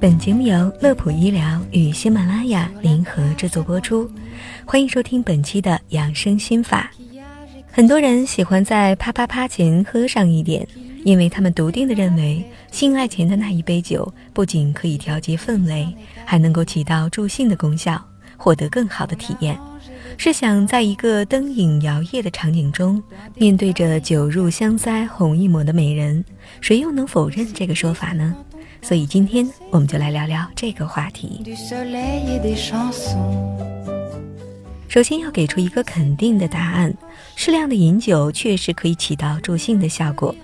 本节目由乐普医疗与喜马拉雅联合制作播出，欢迎收听本期的养生心法。很多人喜欢在啪啪啪前喝上一点，因为他们笃定的认为，性爱前的那一杯酒不仅可以调节氛围，还能够起到助兴的功效，获得更好的体验。试想，在一个灯影摇曳的场景中，面对着酒入香腮红一抹的美人，谁又能否认这个说法呢？所以今天我们就来聊聊这个话题。首先要给出一个肯定的答案：适量的饮酒确实可以起到助兴的效果，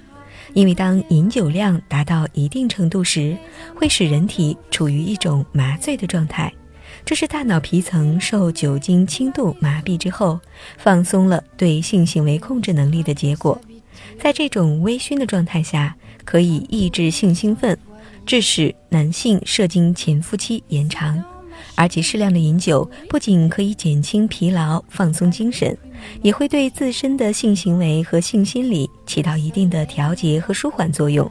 因为当饮酒量达到一定程度时，会使人体处于一种麻醉的状态，这是大脑皮层受酒精轻度麻痹之后，放松了对性行为控制能力的结果。在这种微醺的状态下，可以抑制性兴奋。致使男性射精潜伏期延长，而且适量的饮酒不仅可以减轻疲劳、放松精神，也会对自身的性行为和性心理起到一定的调节和舒缓作用，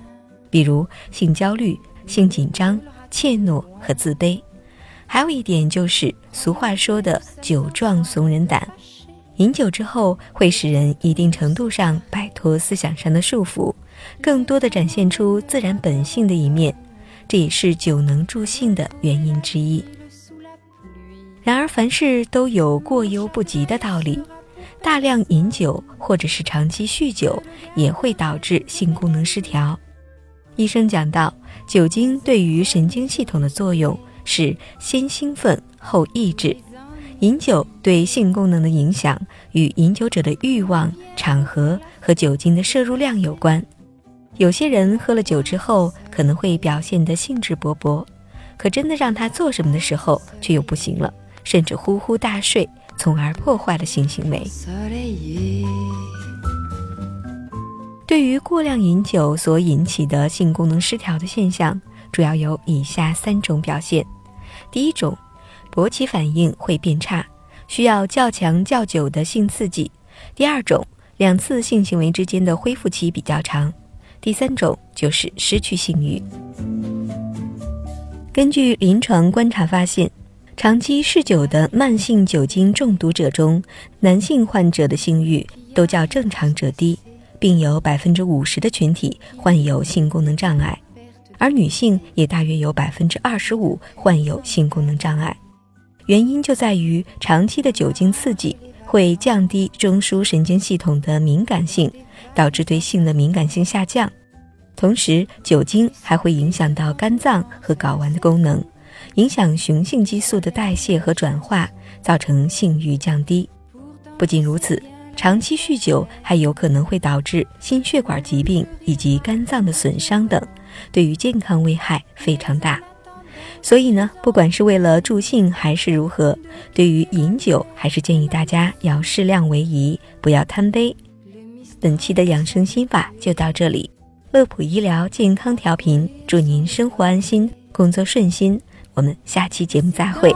比如性焦虑、性紧张、怯懦和自卑。还有一点就是俗话说的“酒壮怂人胆”，饮酒之后会使人一定程度上摆脱思想上的束缚，更多的展现出自然本性的一面。这也是酒能助兴的原因之一。然而，凡事都有过犹不及的道理，大量饮酒或者是长期酗酒也会导致性功能失调。医生讲到，酒精对于神经系统的作用是先兴奋后抑制，饮酒对性功能的影响与饮酒者的欲望、场合和酒精的摄入量有关。有些人喝了酒之后可能会表现得兴致勃勃，可真的让他做什么的时候却又不行了，甚至呼呼大睡，从而破坏了性行为。对于过量饮酒所引起的性功能失调的现象，主要有以下三种表现：第一种，勃起反应会变差，需要较强较久的性刺激；第二种，两次性行为之间的恢复期比较长。第三种就是失去性欲。根据临床观察发现，长期嗜酒的慢性酒精中毒者中，男性患者的性欲都较正常者低，并有百分之五十的群体患有性功能障碍，而女性也大约有百分之二十五患有性功能障碍。原因就在于长期的酒精刺激会降低中枢神经系统的敏感性。导致对性的敏感性下降，同时酒精还会影响到肝脏和睾丸的功能，影响雄性激素的代谢和转化，造成性欲降低。不仅如此，长期酗酒还有可能会导致心血管疾病以及肝脏的损伤等，对于健康危害非常大。所以呢，不管是为了助兴还是如何，对于饮酒还是建议大家要适量为宜，不要贪杯。本期的养生心法就到这里，乐普医疗健康调频，祝您生活安心，工作顺心。我们下期节目再会。